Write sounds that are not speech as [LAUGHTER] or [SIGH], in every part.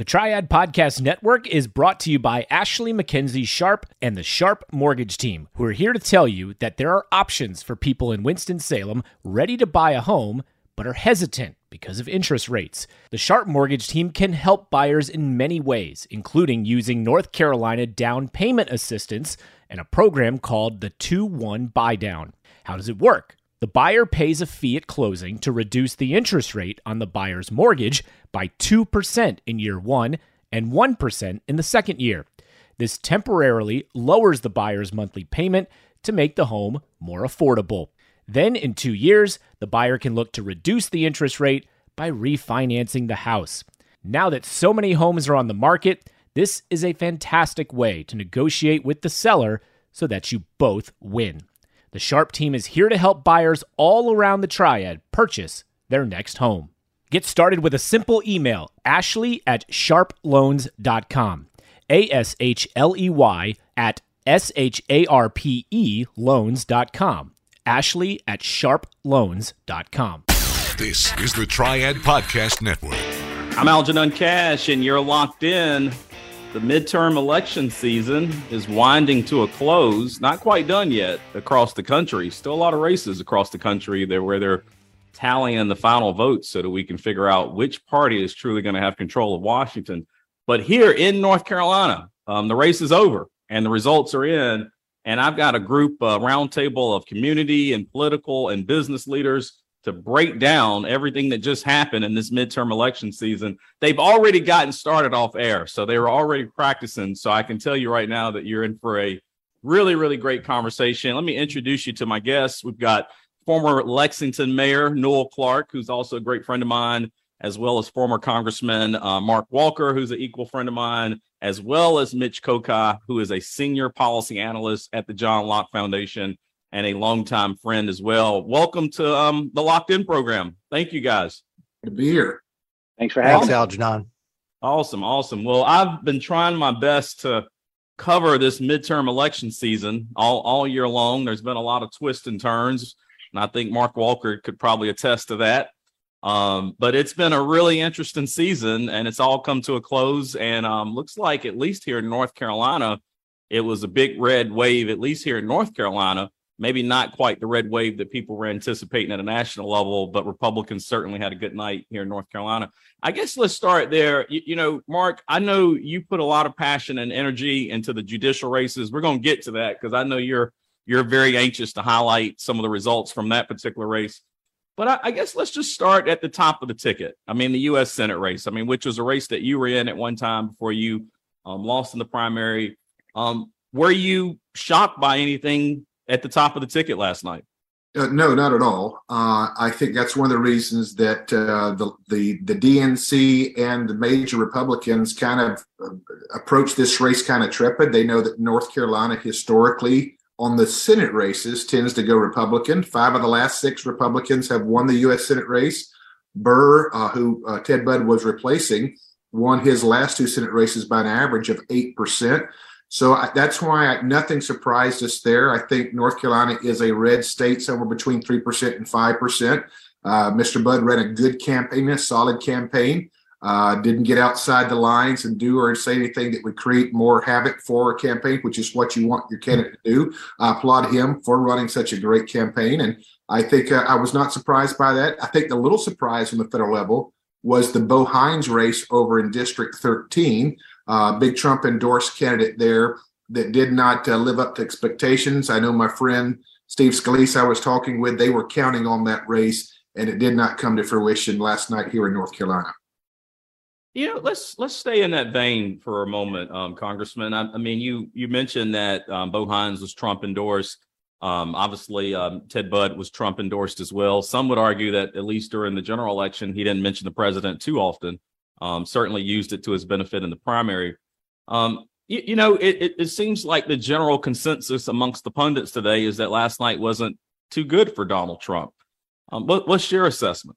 The Triad Podcast Network is brought to you by Ashley McKenzie Sharpe and the Sharpe Mortgage Team, who are here to tell you that there are options for people in Winston-Salem ready to buy a home but are hesitant because of interest rates. The Sharpe Mortgage Team can help buyers in many ways, including using North Carolina down payment assistance and a program called the 2 1 Buy Down. How does it work? The buyer pays a fee at closing to reduce the interest rate on the buyer's mortgage by 2% in year one and 1% in the second year. This temporarily lowers the buyer's monthly payment to make the home more affordable. Then, in two years, the buyer can look to reduce the interest rate by refinancing the house. Now that so many homes are on the market, this is a fantastic way to negotiate with the seller so that you both win. The Sharpe team is here to help buyers all around the triad purchase their next home. Get started with a simple email ashley at sharpeloans.com. A S H L E Y at S H A R P E loans.com. Ashley at sharpeloans.com. This is the Triad Podcast Network. I'm Algernon Cash, and you're locked in the midterm election season is winding to a close. Not quite done yet across the country. Still a lot of races across the country there where they're tallying the final votes so that we can figure out which party is truly going to have control of Washington. But here in North Carolina, um, the race is over and the results are in. And I've got a group, a roundtable of community and political and business leaders to break down everything that just happened in this midterm election season. They've already gotten started off air, so they were already practicing. So I can tell you right now that you're in for a really, really great conversation. Let me introduce you to my guests. We've got former Lexington Mayor Newell Clark, who's also a great friend of mine, as well as former Congressman uh, Mark Walker, who's an equal friend of mine, as well as Mitch Kokai, who is a senior policy analyst at the John Locke Foundation and a longtime friend as well. Welcome to um, the Locked In program. Thank you guys. Good to be here. Thanks for having us, Algernon. Awesome, awesome. Well, I've been trying my best to cover this midterm election season all, all year long. There's been a lot of twists and turns, and I think Mark Walker could probably attest to that. Um, but it's been a really interesting season, and it's all come to a close. And um, looks like, at least here in North Carolina, it was a big red wave, at least here in North Carolina maybe not quite the red wave that people were anticipating at a national level, but Republicans certainly had a good night here in North Carolina. I guess let's start there. You, you, know, Mark, I know you put a lot of passion and energy into the judicial races. We're going to get to that because I know you're you're very anxious to highlight some of the results from that particular race. But I, I guess let's just start at the top of the ticket. I mean, the U.S. Senate race. I mean, which was a race that you were in at one time before you um, lost in the primary. Um, were you shocked by anything at the top of the ticket last night? Uh, no, not at all. Uh, I think that's one of the reasons that uh, the, the the DNC and the major Republicans kind of uh, approach this race kind of trepid. They know that North Carolina historically on the Senate races tends to go Republican. Five of the last six Republicans have won the U.S. Senate race. Burr, uh, who uh, Ted Budd was replacing, won his last two Senate races by an average of eight percent. So I, that's why I, nothing surprised us there. I think North Carolina is a red state, somewhere between 3% and 5%. Uh, Mr. Budd ran a good campaign, a solid campaign. Uh, didn't get outside the lines and do or say anything that would create more havoc for a campaign, which is what you want your candidate to do. I applaud him for running such a great campaign. And I think uh, I was not surprised by that. I think the little surprise on the federal level was the Bo Hines race over in District 13 uh, big Trump endorsed candidate there that did not uh, live up to expectations. I know my friend Steve Scalise I was talking with, they were counting on that race, and it did not come to fruition last night here in North Carolina. You know, let's let's stay in that vein for a moment, um, Congressman. I, I, mean, you you mentioned that um, Bo Hines was Trump endorsed. Um, obviously, um, Ted Budd was Trump endorsed as well. Some would argue that at least during the general election, he didn't mention the president too often um, certainly used it to his benefit in the primary. Um, you, you, know, it, it, it, seems like the general consensus amongst the pundits today is that last night wasn't too good for Donald Trump. Um, what, what's your assessment?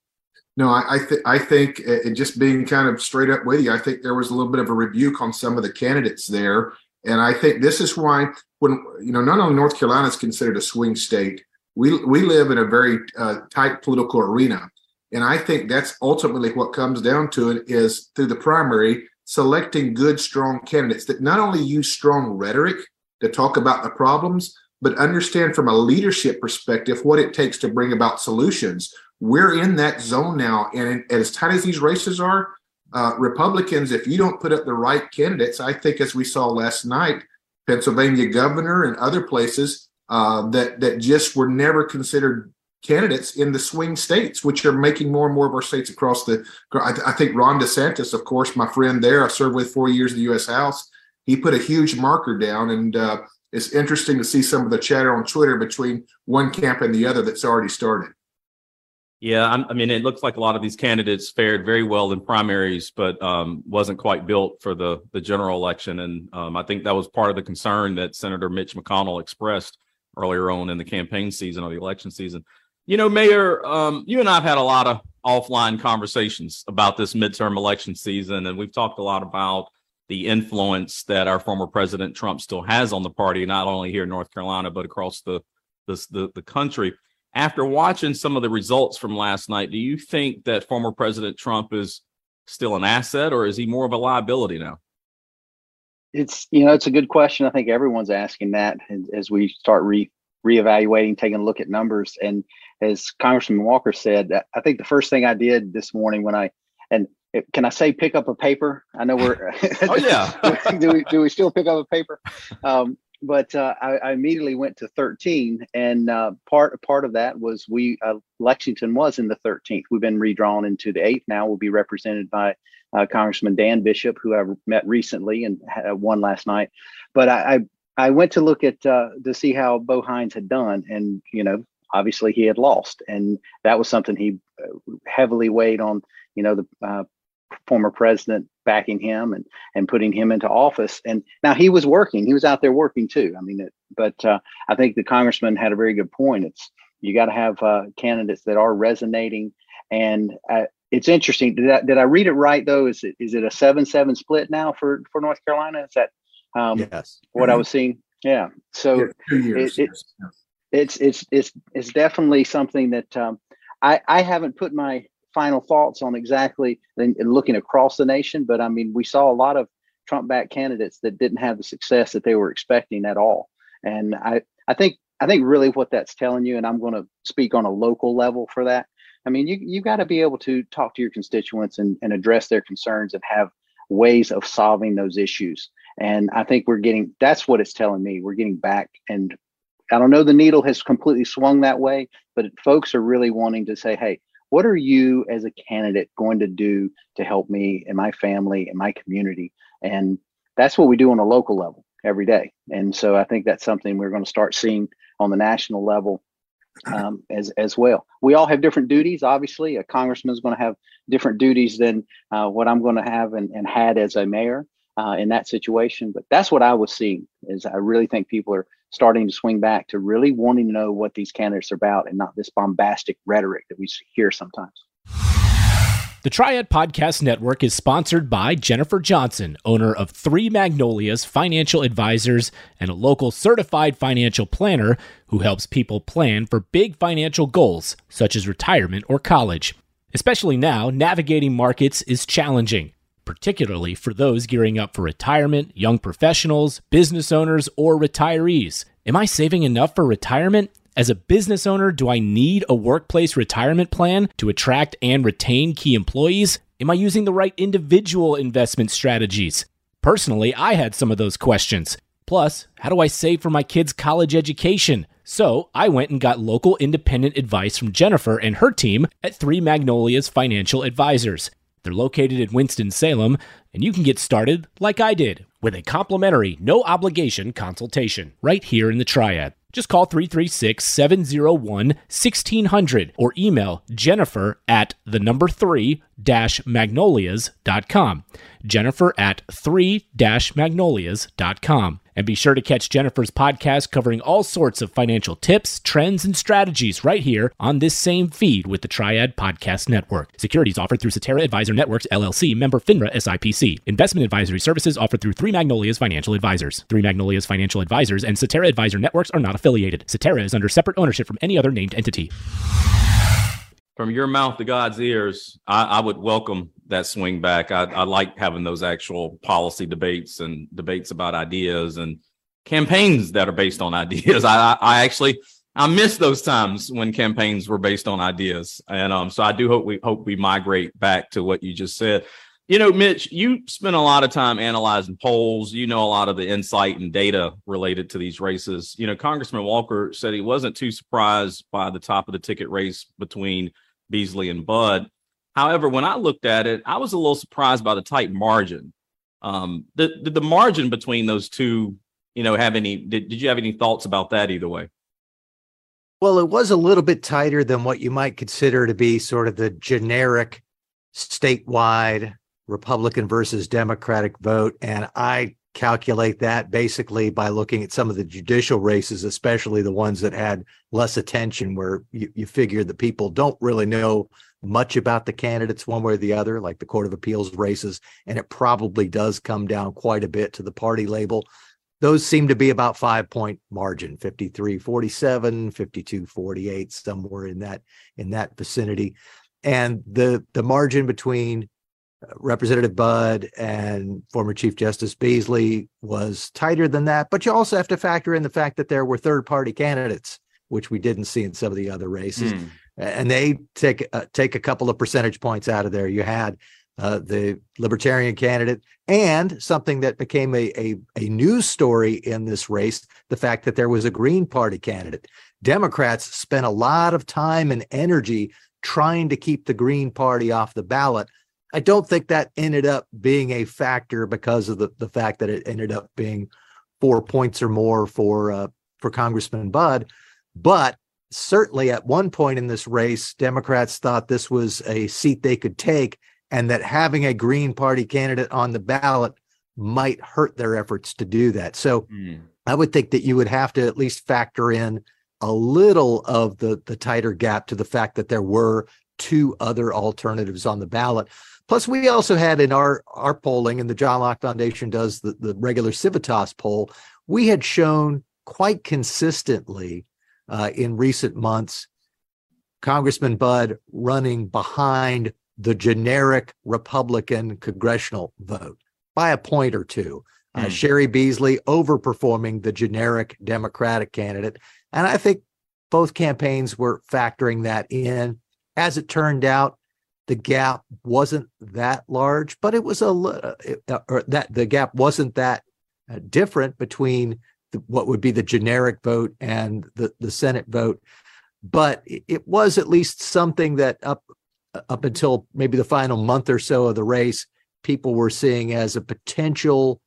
No, I I, th- I think uh, just being kind of straight up with you, I think there was a little bit of a rebuke on some of the candidates there, and I think this is why when you know not only North Carolina is considered a swing state, we we live in a very uh, tight political arena, and I think that's ultimately what comes down to it is through the primary, selecting good, strong candidates that not only use strong rhetoric to talk about the problems, but understand from a leadership perspective what it takes to bring about solutions. We're in that zone now. And as tight as these races are, uh, Republicans, if you don't put up the right candidates, I think as we saw last night, Pennsylvania governor and other places uh, that that just were never considered candidates in the swing states, which are making more and more of our states across the. I, I think Ron DeSantis, of course, my friend there, I served with four years in the U.S. House. He put a huge marker down, and uh, it's interesting to see some of the chatter on Twitter between one camp and the other that's already started. Yeah, I'm, i mean, it looks like a lot of these candidates fared very well in primaries, but um, wasn't quite built for the the general election. And um, I think that was part of the concern that Senator Mitch McConnell expressed earlier on in the campaign season or the election season. You know, Mayor, um, you and I have had a lot of offline conversations about this midterm election season, and we've talked a lot about the influence that our former President Trump still has on the party, not only here in North Carolina but across the the, the, the country. After watching some of the results from last night, do you think that former President Trump is still an asset, or is he more of a liability now? It's you know it's a good question. I think everyone's asking that as we start re reevaluating, taking a look at numbers. And as Congressman Walker said, I think the first thing I did this morning when I and can I say pick up a paper? I know we're. [LAUGHS] oh yeah. [LAUGHS] do we do we still pick up a paper? Um, but uh, I, I, immediately went to 13, and uh, part part of that was we uh, Lexington was in the 13th. We've been redrawn into the eighth. Now we'll be represented by uh, Congressman Dan Bishop, who I met recently and had, won last night. But I, I, I went to look at uh, to see how Bo Hines had done, and you know obviously he had lost, and that was something he uh, heavily weighed on. You know the former president backing him and and putting him into office. And now he was working; he was out there working too. I mean, it, but uh, I think the congressman had a very good point. It's you got to have uh, candidates that are resonating. And uh, it's interesting. Did I, did I read it right though? Is it is it a seven seven split now for for North Carolina? Is that um, yes. what I was seeing? Yeah. So it, it, it's it's it's it's definitely something that um, I I haven't put my final thoughts on exactly and looking across the nation. But I mean, we saw a lot of Trump backed candidates that didn't have the success that they were expecting at all. And I, I think I think really what that's telling you, and I'm going to speak on a local level for that. I mean, you you got to be able to talk to your constituents and, and address their concerns and have ways of solving those issues. And I think we're getting that's what it's telling me. We're getting back and I don't know the needle has completely swung that way, but folks are really wanting to say, hey, what are you as a candidate going to do to help me and my family and my community? And that's what we do on a local level every day. And so i think that's something we're going to start seeing on the national level um, as as well. We all have different duties obviously. A congressman is going to have different duties than uh, what i'm going to have and, and had as a mayor uh, in that situation. But that's what i was seeing is i really think people are starting to swing back to really wanting to know what these candidates are about and not this bombastic rhetoric that we hear sometimes. The Triad Podcast Network is sponsored by Jennifer Johnson, owner of Three Magnolias Financial Advisors and a local certified financial planner who helps people plan for big financial goals such as retirement or college. Especially now, navigating markets is challenging particularly for those gearing up for retirement, young professionals, business owners, or retirees. Am I saving enough for retirement? As a business owner, do I need a workplace retirement plan to attract and retain key employees? Am I using the right individual investment strategies? Personally, I had some of those questions. Plus, how do I save for my kids' college education? So I went and got local independent advice from Jennifer and her team at Three Magnolias Financial Advisors. They're located in Winston-Salem, and you can get started like I did with a complimentary, no obligation consultation right here in the Triad. Just call 336 701 1600 or email Jennifer at the number three magnolias.com. Jennifer at three magnolias.com. And be sure to catch Jennifer's podcast covering all sorts of financial tips, trends, and strategies right here on this same feed with the Triad Podcast Network. Securities offered through Cetera Advisor Networks, LLC, member FINRA SIPC. Investment advisory services offered through Three Magnolias Financial Advisors. Three Magnolias Financial Advisors and Cetera Advisor Networks are not affiliated. Cetera is under separate ownership from any other named entity. From your mouth to God's ears, I, I would welcome that swing back. I, I like having those actual policy debates and debates about ideas and campaigns that are based on [LAUGHS] ideas. I, I actually I miss those times when campaigns were based on ideas, and um, so I do hope we hope we migrate back to what you just said. You know, Mitch, you spent a lot of time analyzing polls. You know a lot of the insight and data related to these races. You know, Congressman Walker said he wasn't too surprised by the top of the ticket race between Beasley and Budd. However, when I looked at it, I was a little surprised by the tight margin. Um, did, did the margin between those two, you know, have any? Did, did you have any thoughts about that either way? Well, it was a little bit tighter than what you might consider to be sort of the generic statewide Republican versus Democratic vote. And I calculate that basically by looking at some of the judicial races, especially the ones that had less attention, where you, you figure that people don't really know much about the candidates one way or the other, like the Court of Appeals races. And it probably does come down quite a bit to the party label. Those seem to be about five point margin 53 47 52 48 somewhere in that in that vicinity and the the margin between Representative Budd and former Chief Justice Beasley was tighter than that. But you also have to factor in the fact that there were third party candidates, which we didn't see in some of the other races. Mm. And they take uh, take a couple of percentage points out of there. You had uh, the Libertarian candidate and something that became a, a, a news story in this race the fact that there was a Green Party candidate. Democrats spent a lot of time and energy trying to keep the Green Party off the ballot I don't think that ended up being a factor because of the, the fact that it ended up being four points or more for uh, for Congressman Budd. But certainly at one point in this race, Democrats thought this was a seat they could take, and that having a Green Party candidate on the ballot might hurt their efforts to do that. So mm. I would think that you would have to at least factor in a little of the the tighter gap to the fact that there were two other alternatives on the ballot. Plus, we also had in our our polling, and the John Locke Foundation does the, the regular Civitas poll, we had shown quite consistently uh, in recent months Congressman Budd running behind the generic Republican congressional vote by a point or two. Mm. Uh, hmm. Cheri Beasley overperforming the generic Democratic candidate. And I think both campaigns were factoring that in. As it turned out, the gap wasn't that large, but it was a uh, uh, or that the gap wasn't that uh, different between the, what would be the generic vote and the the Senate vote, but it was at least something that up up until maybe the final month or so of the race, people were seeing as a potential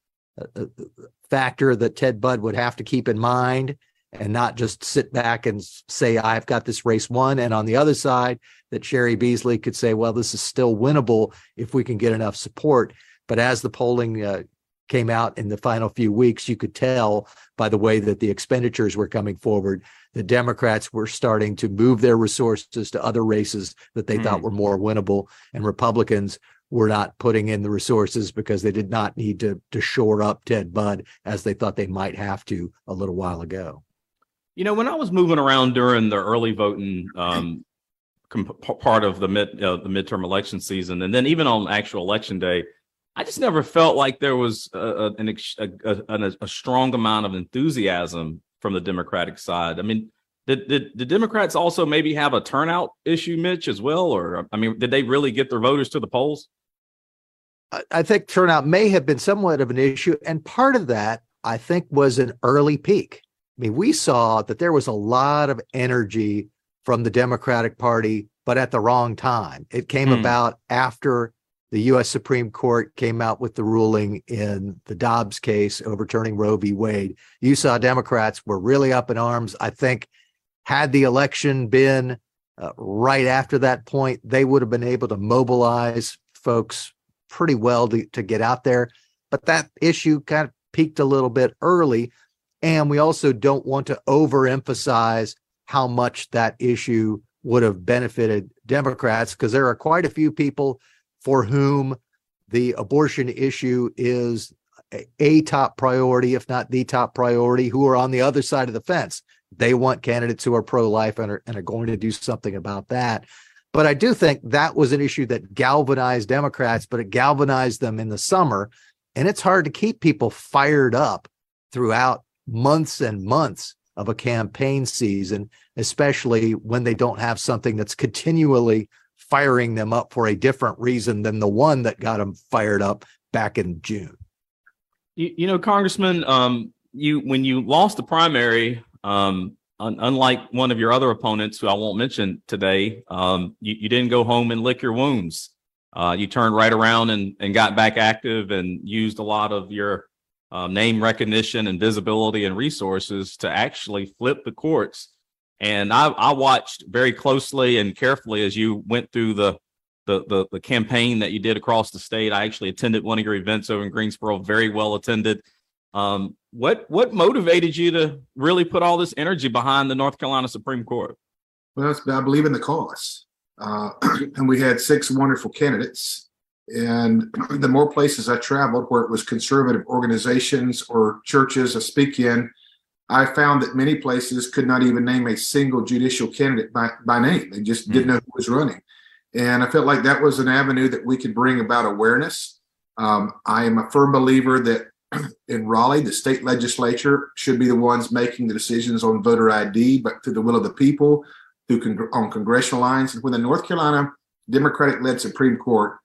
factor that Ted Budd would have to keep in mind and not just sit back and say, I've got this race won. And on the other side, that Cheri Beasley could say, well, this is still winnable if we can get enough support. But as the polling uh, came out in the final few weeks, you could tell by the way that the expenditures were coming forward, the Democrats were starting to move their resources to other races that they mm. thought hmm. were more winnable, and Republicans were not putting in the resources because they did not need to to shore up Ted Budd as they thought they might have to a little while ago. You know, when I was moving around during the early voting um, comp- part of the mid uh, the midterm election season, and then even on actual election day, I just never felt like there was a, a, an, a, a, strong amount of enthusiasm from the Democratic side. I mean, did, did the Democrats also maybe have a turnout issue, Mitch, as well? Or I mean, did they really get their voters to the polls? I think turnout may have been somewhat of an issue, and part of that I think was an early peak. I mean, we saw that there was a lot of energy from the Democratic Party, but at the wrong time. It came mm. about after the U.S. Supreme Court came out with the ruling in the Dobbs case overturning Roe v. Wade. You saw Democrats were really up in arms. I think had the election been uh, right after that point, they would have been able to mobilize folks pretty well to, to get out there. But that issue kind of peaked a little bit early. And we also don't want to overemphasize how much that issue would have benefited Democrats because there are quite a few people for whom the abortion issue is a, top priority, if not the top priority, who are on the other side of the fence. They want candidates who are pro life and and are going to do something about that. But I do think that was an issue that galvanized Democrats, but it galvanized them in the summer. And it's hard to keep people fired up throughout months and months of a campaign season, especially when they don't have something that's continually firing them up for a different reason than the one that got them fired up back in June. You, you know, Congressman, um, you when you lost the primary, um, un- unlike one of your other opponents, who I won't mention today, um, you, you didn't go home and lick your wounds. Uh, you turned right around and, and got back active and used a lot of your uh, name recognition and visibility and resources to actually flip the courts. And I, I watched very closely and carefully as you went through the, the the the campaign that you did across the state. I actually attended one of your events over in Greensboro, very well attended. Um, what what motivated you to really put all this energy behind the North Carolina Supreme Court? Well, I believe in the cause, uh, [CLEARS THROAT] and we had six wonderful candidates. And the more places I traveled where it was conservative organizations or churches I speak in, I found that many places could not even name a single judicial candidate by, by name. They just didn't know who was running. And I felt like that was an avenue that we could bring about awareness. Um, I am a firm believer that [CLEARS THROAT] in Raleigh, the state legislature should be the ones making the decisions on voter ID, but through the will of the people, through con- on congressional lines. And when the North Carolina Democratic-led Supreme Court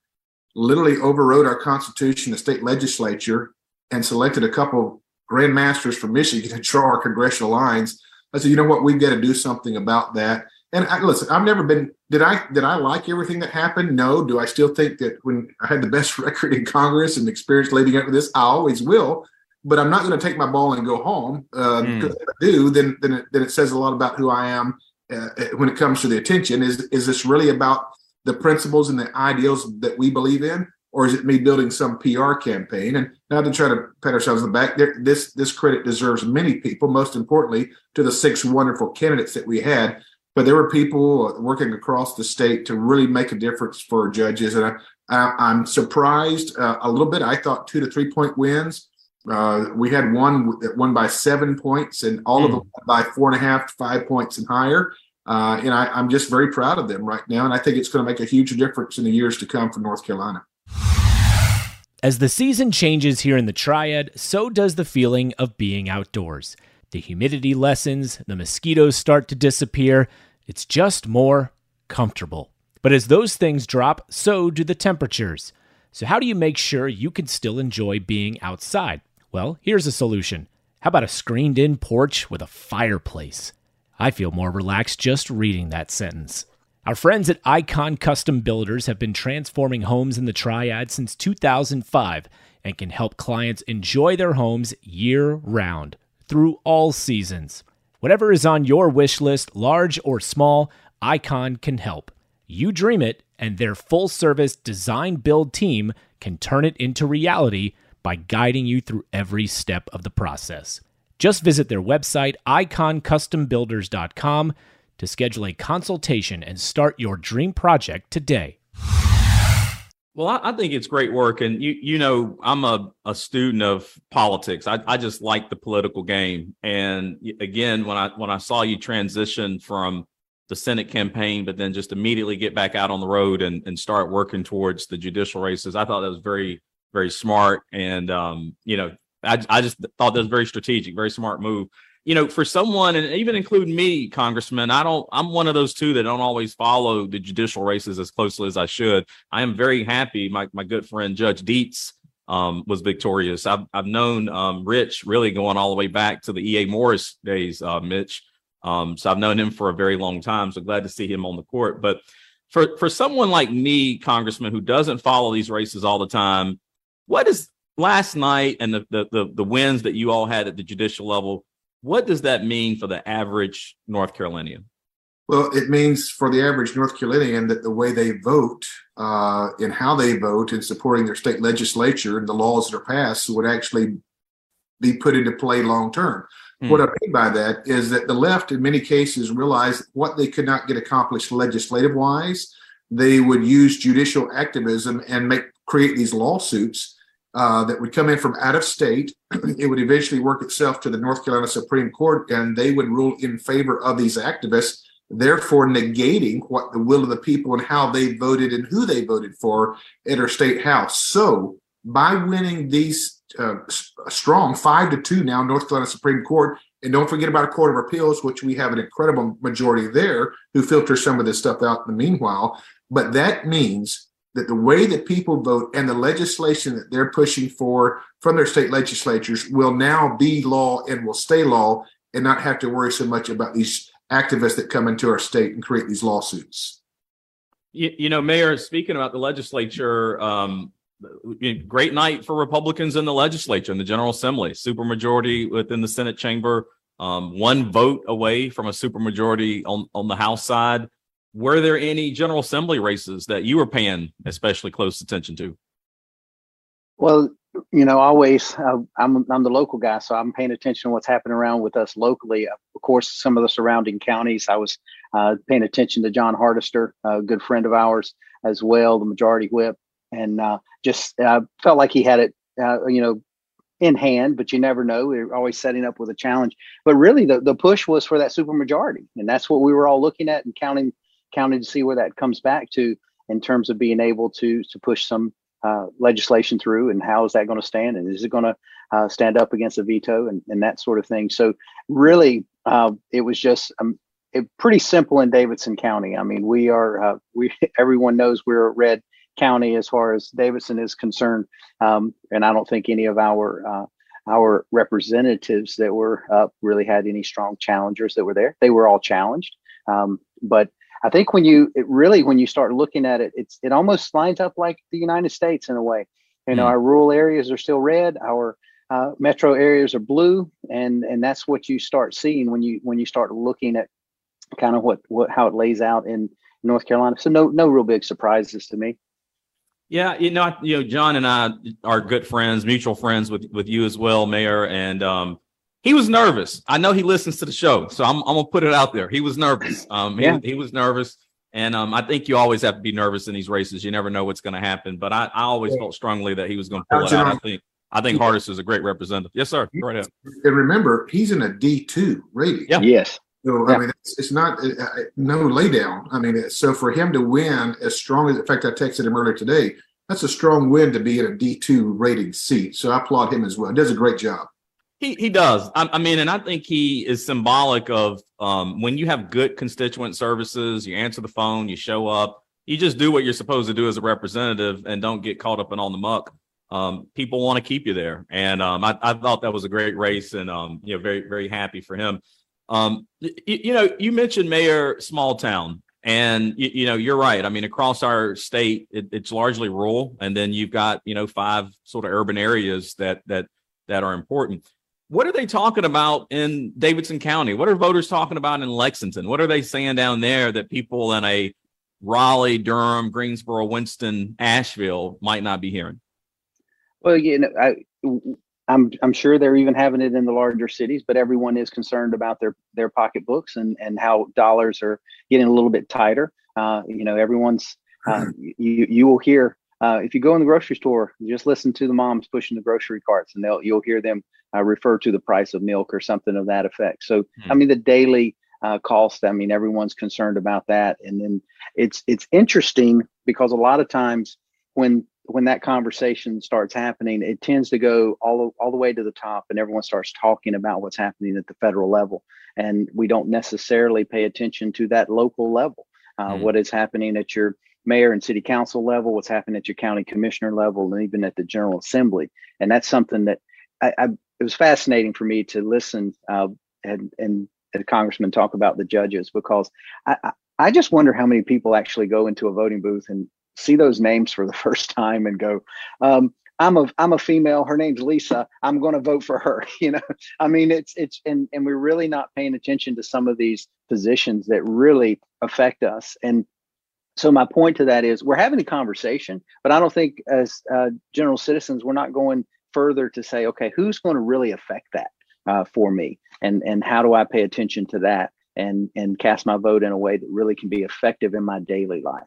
literally overrode our Constitution, the state legislature, and selected a couple Grand Masters from Michigan to draw our congressional lines. I said, you know what, we've got to do something about that. And I, listen, I've never been. Did I did I like everything that happened? No. Do I still think that when I had the best [LAUGHS] record in Congress and experience leading up to this, I always will. But I'm not going to take my ball and go home. Uh, mm. Because if I do, then then it, then it says a lot about who I am uh, when it comes to the attention. Is is this really about the principles and the ideals that we believe in, or is it me building some PR campaign? And not to try to pat ourselves on the back, there, this this credit deserves many people. Most importantly, to the six wonderful candidates that we had. But there were people working across the state to really make a difference for judges, and I, am surprised uh, a little bit. I thought two to three point wins. Uh, we had one that won by seven points, and all mm. of hmm. them by four and a half to five points and higher. Uh, and I, I'm just very proud of them right now, and I think it's going to make a huge difference in the years to come for North Carolina. As the season changes here in the Triad, so does the feeling of being outdoors. The humidity lessens, the mosquitoes start to disappear. It's just more comfortable. But as those things drop, so do the temperatures. So, how do you make sure you can still enjoy being outside? Well, here's a solution. How about a screened in porch with a fireplace? I feel more relaxed just reading that sentence. Our friends at Icon Custom Builders have been transforming homes in the Triad since 2005 and can help clients enjoy their homes year round through all seasons. Whatever is on your wish list, large or small, Icon can help. You dream it, and their full service design build team can turn it into reality by guiding you through every step of the process. Just visit their website, iconcustombuilders.com, to schedule a consultation and start your dream project today. Well, I, I, think it's great work, and you you know I'm a, a student of politics. I, I just like the political game, and again, when I when I saw you transition from the Senate campaign, but then just immediately get back out on the road and, and start working towards the judicial races, I thought that was very very smart, and um, you know I, I just thought that was very strategic, very smart move. You know, for someone, and even including me, Congressman, I don't. I'm one of those two that don't always follow the judicial races as closely as I should. I am very happy. My my good friend Judge Dietz um, was victorious. I've I've known um, Rich really going all the way back to the E.A. Morris days, uh, Mitch. Um, so I've known him for a very long time. So glad to see him on the court. But for for someone like me, Congressman, who doesn't follow these races all the time, what is last night and the, the, the the wins that you all had at the judicial level, what does that mean for the average North Carolinian? Well, it means for the average North Carolinian that the way they vote uh, and how they vote in supporting their state legislature and the laws that are passed would actually be put into play long term. Mm. What I mean by that is that the left, in many cases, realized what they could not get accomplished legislative wise, they would use judicial activism and make create these lawsuits uh, that would come in from out of state. [CLEARS THROAT] it would eventually work itself to the North Carolina Supreme Court, and they would rule in favor of these activists therefore negating what the will of the people and how they voted and who they voted for at our state house. So by winning these uh, strong five to two now, North Carolina Supreme Court, and don't forget about a Court of Appeals, which we have an incredible majority there who filter some of this stuff out in the meanwhile. But that means that the way that people vote and the legislation that they're pushing for from their state legislatures will now be law and will stay law and not have to worry so much about these activists that come into our state and create these lawsuits. You, you know, Mayor, speaking about the legislature, um, great night for Republicans in the legislature, in the General Assembly, supermajority within the Senate chamber, um, one vote away from a supermajority on, on the House side. Were there any General Assembly races that you were paying especially close attention to? Well, you know, always uh, I'm I'm the local guy, so I'm paying attention to what's happening around with us locally. Of course, some of the surrounding counties. I was uh, paying attention to Jon Hardister, a good friend of ours as well, the majority whip, and uh, just uh, felt like he had it, uh, you know, in hand. But you never know. We are always setting up with a challenge. But really, the the push was for that supermajority, and that's what we were all looking at and counting counting to see where that comes back to in terms of being able to to push some uh, legislation through and how is that going to stand and is it going to uh, stand up against a veto and, and that sort of thing. So really uh, it was just um, it, pretty simple in davidson county. I mean we are uh, we [LAUGHS] everyone knows we're a red county as far as davidson is concerned um, and i don't think any of our uh, our representatives that were up really had any strong challengers that were there. They were all challenged um, but I think when you it really when you start looking at it, it's it almost lines up like the United States in a way. You know, mm. our rural areas are still red, our uh, metro areas are blue, and and that's what you start seeing when you when you start looking at kind of what what how it lays out in North Carolina. So no no real big surprises to me. Yeah, you know, you know, John and I are good friends, mutual friends with with you as well, Mayor, and um, he was nervous. I know he listens to the show, so I'm, I'm gonna put it out there. He was nervous. Um, he, yeah. he was nervous, and um, I think you always have to be nervous in these races. You never know what's going to happen. But I, I always yeah. felt strongly that he was going to pull it out. I think I think Hardis is a great representative. Yes, sir. Go right ahead. And remember, he's in a D two rating. Yeah. Yes. So yeah. I mean, it's, it's not uh, uh no laydown. I mean, so for him to win as strong as, in fact, I texted him earlier today. That's a strong win to be in a D two rating seat. So I applaud him as well. He does a great job. He he does. I, I, mean, and I think he is symbolic of um, when you have good constituent services. You answer the phone, you show up, you just do what you're supposed to do as a representative, and don't get caught up in all the muck. Um, people want to keep you there, and um, I, I, thought that was a great race, and um, you know, very very happy for him. Um, you, you, know, you mentioned Mayor Small Town, and you, you, know, you're right. I mean, across our state, it, it's largely rural, and then you've got you know five sort of urban areas that that that are important what are they talking about in Davidson County? What are voters talking about in Lexington? What are they saying down there that people in a Raleigh, Durham, Greensboro, Winston, Asheville might not be hearing? Well, you know, I, I'm I'm sure they're even having it in the larger cities, but everyone is concerned about their their pocketbooks and and how dollars are getting a little bit tighter. Uh, you know, everyone's uh, [CLEARS THROAT] you you will hear uh, if you go in the grocery store, just listen to the moms pushing the grocery carts, and they'll you'll hear them uh, refer to the price of milk or something of that effect. So, mm-hmm. I mean, the daily uh, cost. I mean, everyone's concerned about that, and then it's it's interesting because a lot of times when when that conversation starts happening, it tends to go all all the way to the top, and everyone starts talking about what's happening at the federal level, and we don't necessarily pay attention to that local level. Uh, mm-hmm. what is happening at your mayor and city council level, what's happening at your county commissioner level, and even at the general assembly. And that's something that I, I it was fascinating for me to listen uh, and and the congressman talk about the judges because I, I just wonder how many people actually go into a voting booth and see those names for the [LAUGHS] first time and go, um, I'm a I'm a female. Her name's Lisa. I'm going to vote for her. [LAUGHS] You know, I mean, it's it's and and we're really not paying attention to some of these positions that really affect us. And so my point to that is we're having a conversation, but I don't think as uh, general citizens we're not going further to say, okay, who's going to really affect that uh, for me, and and how do I pay attention to that and and cast my vote in a way that really can be effective in my daily life.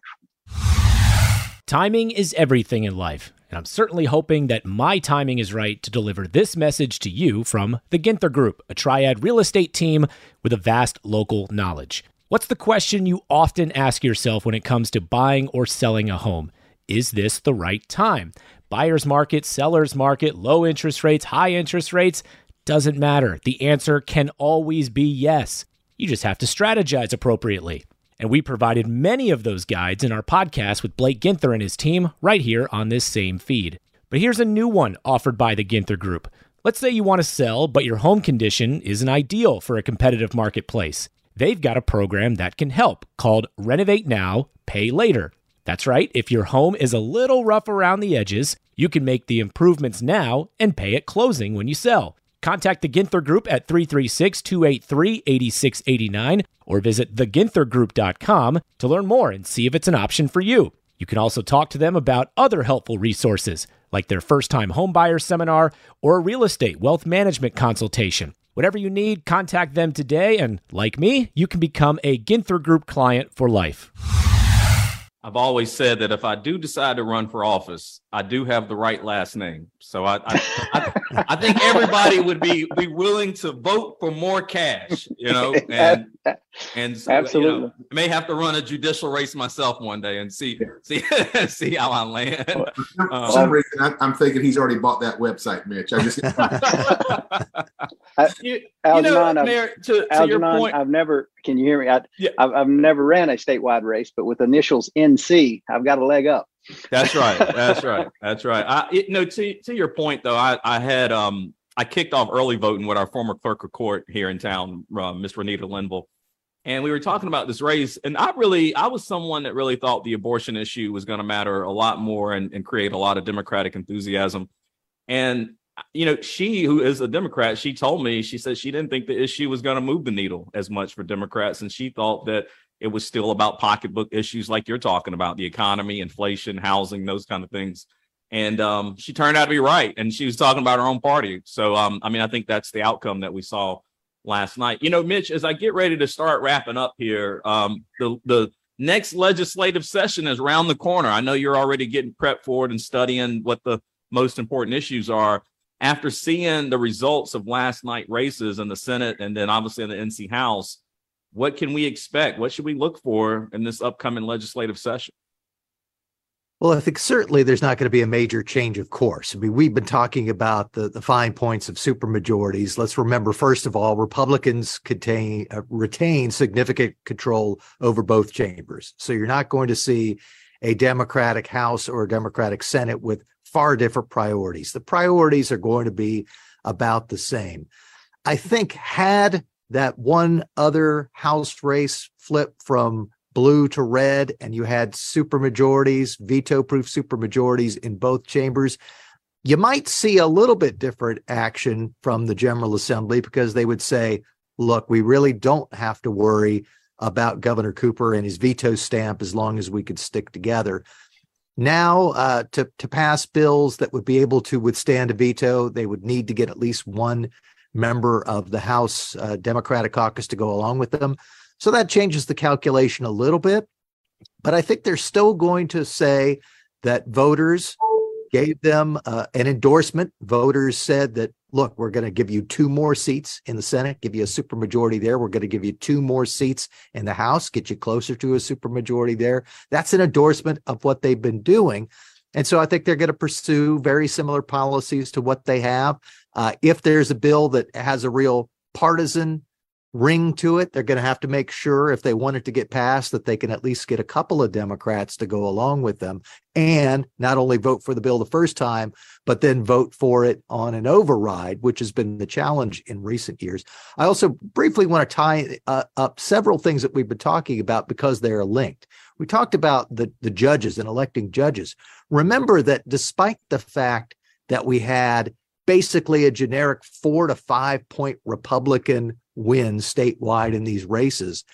Timing is everything in life, and I'm certainly hoping that my timing is right to deliver this message to you from the Ginther Group, a triad real estate team with a vast local knowledge. What's the question you often ask yourself when it comes to buying or selling a home? Is this the right time? Buyer's market, seller's market, low interest rates, high interest rates, doesn't matter. The answer can always be yes. You just have to strategize appropriately. And we provided many of those guides in our podcast with Blake Ginther and his team right here on this same feed. But here's a new one offered by the Ginther Group. Let's say you want to sell, but your home condition isn't ideal for a competitive marketplace. They've got a program that can help called Renovate Now, Pay Later. That's right, if your home is a little rough around the edges, you can make the improvements now and pay at closing when you sell. Contact the Ginther Group at 336 283 8689 or visit theginthergroup.com to learn more and see if it's an option for you. You can also talk to them about other helpful resources like their first time homebuyer seminar or a real estate wealth management consultation. Whatever you need, contact them today. And like me, you can become a Ginther Group client for life. I've always said that if I do decide to run for office, I do have the right last name. So I I, I, [LAUGHS] I think everybody would be be willing to vote for more cash, you know, [LAUGHS] and and so, Absolutely. You know, may have to run a judicial race myself one day and see see [LAUGHS] see how I land. For Um, some reason, I'm, I'm thinking he's already bought that website, Mitch. I just you, you know, Algernon, I've- Mayor, to, to your point, I've never. Can you hear me? I, Yeah. I've, I've never ran a statewide race, but with initials NC, I've got a leg up. That's right. That's [LAUGHS] right. That's right. I, it, no, to to your point though, I I had um I kicked off early voting with our former clerk of court here in town, uh, Miss Renita Linville, and we were talking about this race. And I really, I was someone that really thought the abortion issue was going to matter a lot more and, and create a lot of Democratic enthusiasm. And you know, she who is a Democrat, she told me she said she didn't think the issue was going to move the needle as much for Democrats, and she thought that it was still about pocketbook issues like you're talking about the economy inflation housing those kind of things. And um, she turned out to be right and she was talking about her own party. So um, i mean i think that's the outcome that we saw last night. You know mitch as i get ready to start wrapping up here um, the the next legislative session is around the corner. I know you're already getting prepped for it and studying what the most important issues are. After seeing the results of last night races in the senate and then obviously in the nc house what can we expect? What should we look for in this upcoming legislative session? Well, I think certainly there's not going to be a major change of course. I mean, we've been talking about the, the fine points of supermajorities. Let's remember, first of all, Republicans contain, uh, retain significant control over both chambers. So you're not going to see a Democratic House or a Democratic Senate with far different priorities. The priorities are going to be about the same. I think had that one other House race flip from blue to red, and you had supermajorities, veto-proof supermajorities in both chambers, you might see a little bit different action from the General Assembly because they would say, look, we really don't have to worry about Governor Cooper and his veto stamp as long as we could stick together. Now, uh, to to pass bills that would be able to withstand a veto, they would need to get at least one member of the House uh, Democratic caucus to go along with them. So that changes the calculation a little bit. But I think they're still going to say that voters gave them uh, an endorsement. Voters said that, look, we're going to give you two more seats in the Senate, give you a supermajority there. We're going to give you two more seats in the House, get you closer to a supermajority there. That's an endorsement of what they've been doing. And so I think they're going to pursue very similar policies to what they have. Uh, if there's a bill that has a real partisan ring to it, they're going to have to make sure if they want it to get passed that they can at least get a couple of Democrats to go along with them and not only vote for the bill the first time, but then vote for it on an override, which has been the challenge in recent years. I also briefly want to tie uh, up several things that we've been talking about because they are linked. We talked about the, the judges and electing judges. Remember that despite the fact that we had basically a generic four to five point Republican win statewide in these races,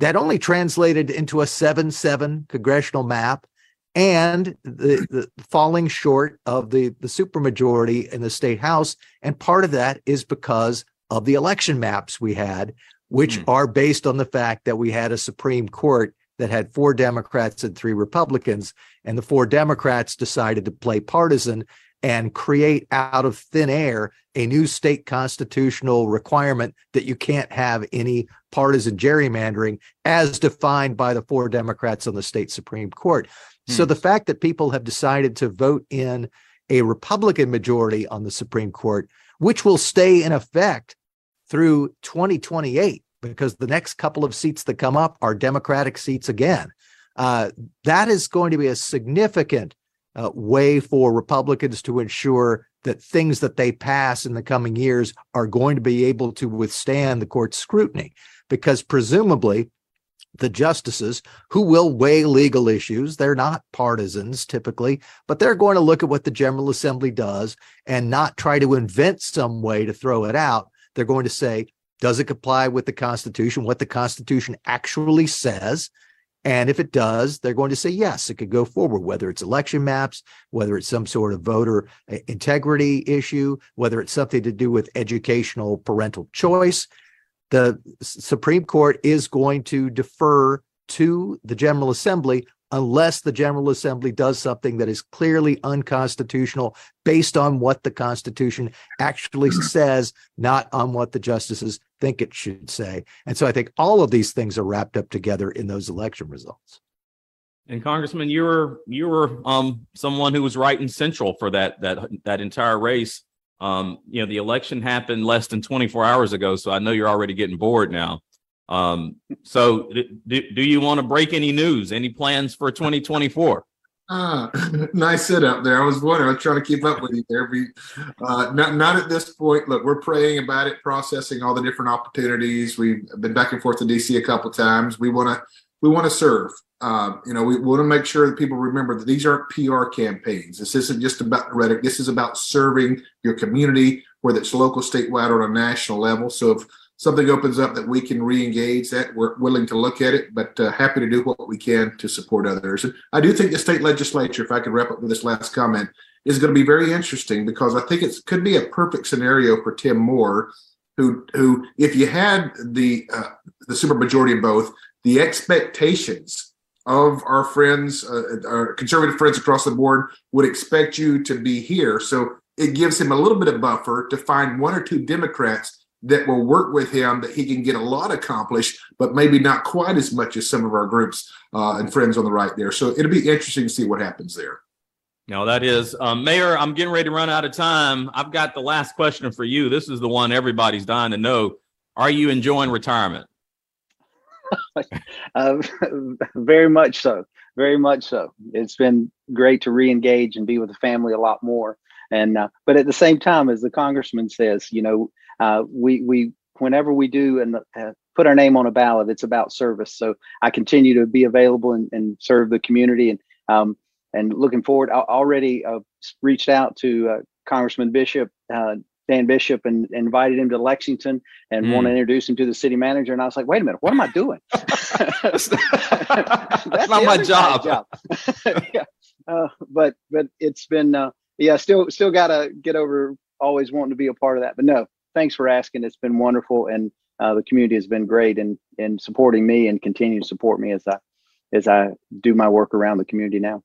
that only translated into a 7 7 congressional map and the, the falling short of the, the supermajority in the state house. And part of that is because of the election maps we had, which Hmm. are based on the fact that we had a Supreme Court that had four Democrats and three Republicans, and the four Democrats decided to play partisan and create out of thin air a new state constitutional requirement that you can't have any partisan gerrymandering as defined by the four Democrats on the state Supreme Court. Hmm. So the fact that people have decided to vote in a Republican majority on the Supreme Court, which will stay in effect through 2028, because the next couple of seats that come up are Democratic seats again. Uh, that is going to be a significant uh, way for Republicans to ensure that things that they pass in the coming years are going to be able to withstand the court's scrutiny, because presumably the justices who will weigh legal issues. They're not partisans typically, but they're going to look at what the General Assembly does and not try to invent some way to throw it out. They're going to say, does it comply with the Constitution, what the Constitution actually says? And if it does, they're going to say, yes, it could go forward, whether it's election maps, whether it's some sort of voter uh, integrity issue, whether it's something to do with educational parental choice. The Supreme Court is going to defer to the General Assembly unless the General Assembly does something that is clearly unconstitutional based on what the Constitution actually [CLEARS THROAT] says, not on what the justices think it should say. And so I think all of these things are wrapped up together in those election results. And Congressman, you were you were um, someone who was right and central for that that that entire race. Um, you know, the election happened less than 24 hours ago, so I know you're already getting bored now. Um, so do, do you want to break any news? Any plans for 2024? Ah, [LAUGHS] nice sit up there. I was wondering. I was trying to keep up with you there. We, uh, not not at this point. Look, we're praying about it, processing all the different opportunities. We've been back and forth to DC a couple times. We want to we want to serve. Uh, you know, we want to make sure that people remember that these aren't PR campaigns. This isn't just about rhetoric. This is about serving your community, whether it's local, statewide, or on a national level. So if something opens up that we can re-engage that we're willing to look at it but uh, happy to do what we can to support others. And i do think the state legislature if i could wrap up with this last comment is going to be very interesting because i think it could be a perfect scenario for tim moore who who if you had the uh, the supermajority of both the expectations of our friends uh, our conservative friends across the board would expect you to be here. So it gives him a little bit of buffer to find one or two democrats that will work with him that he can get a lot accomplished, but maybe not quite as much as some of our groups uh, and friends on the right there. So it'll be interesting to see what happens there. No, that is um, Mayor. I'm getting ready to run out of time. I've got the last question for you. This is the one everybody's dying to know. Are you enjoying retirement? [LAUGHS] uh, very much so. Very much so. It's been great to re-engage and be with the family a lot more. And uh, but at the same time, as the congressman says, you know, uh, we we whenever we do and uh, put our name on a ballot, it's about service. So I continue to be available and, and serve the community and um, and looking forward. I already uh, reached out to uh, Congressman Bishop. Uh, Dan Bishop and, invited him to Lexington and mm. want to introduce him to the city manager. And I was like, wait a minute, what am I doing? [LAUGHS] That's, That's not my job. job. [LAUGHS] yeah. Uh, but but it's been uh, yeah, still still gotta get over always wanting to be a part of that. But no, thanks for asking. It's been wonderful, and uh, the community has been great in in supporting me and continue to support me as I as I do my work around the community now.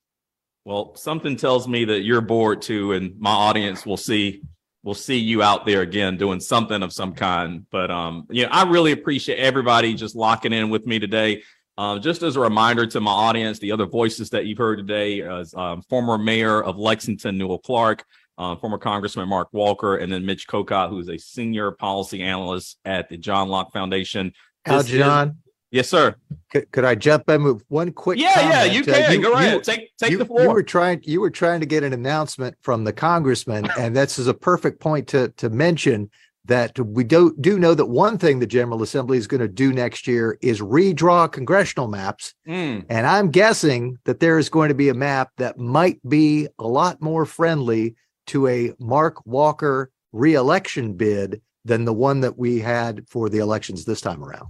Well, something tells me that you're bored too, and my audience will see will see you out there again doing something of some kind. But um, you know, I really appreciate everybody just locking in with me today. Uh, just as a reminder to my audience, the other voices that you've heard today, as um, former mayor of Lexington, Newell Clark, uh, former Congressman Mark Walker, and then Mitch Kokai, who is a senior policy analyst at the John Locke Foundation. Algernon. Yes, sir. Could, could I jump in with one quick? Yeah, comment? yeah, you uh, can. Uh, you, Go ahead. You, take take you, the floor. You were trying. You were trying to get an announcement from the congressman, and this is a perfect point to to mention that we do do know that one thing the General Assembly is going to do next year is redraw congressional maps, mm. and I'm guessing that there is going to be a map that might be a lot more friendly to a Mark Walker reelection bid than the one that we had for the elections this time around.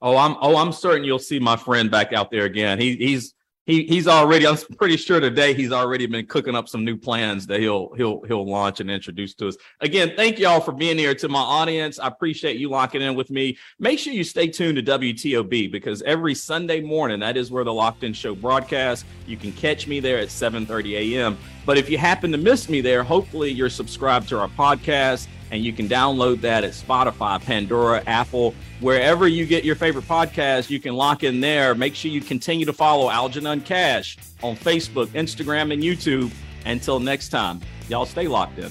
Oh, I'm oh, I'm certain you'll see my friend back out there again. He, he's he he's already. I'm pretty sure today he's already been cooking up some new plans that he'll he'll he'll launch and introduce to us. Again, thank y'all for being here. To my audience, I appreciate you locking in with me. Make sure you stay tuned to WTOB because every Sunday morning that is where the Locked In Show broadcasts. You can catch me there at 7:30 a.m. But if you happen to miss me there, hopefully you're subscribed to our podcast and you can download that at Spotify, Pandora, Apple, wherever you get your favorite podcast. You can lock in there. Make sure you continue to follow Algernon Cash on Facebook, Instagram, and YouTube. Until next time, y'all stay locked in.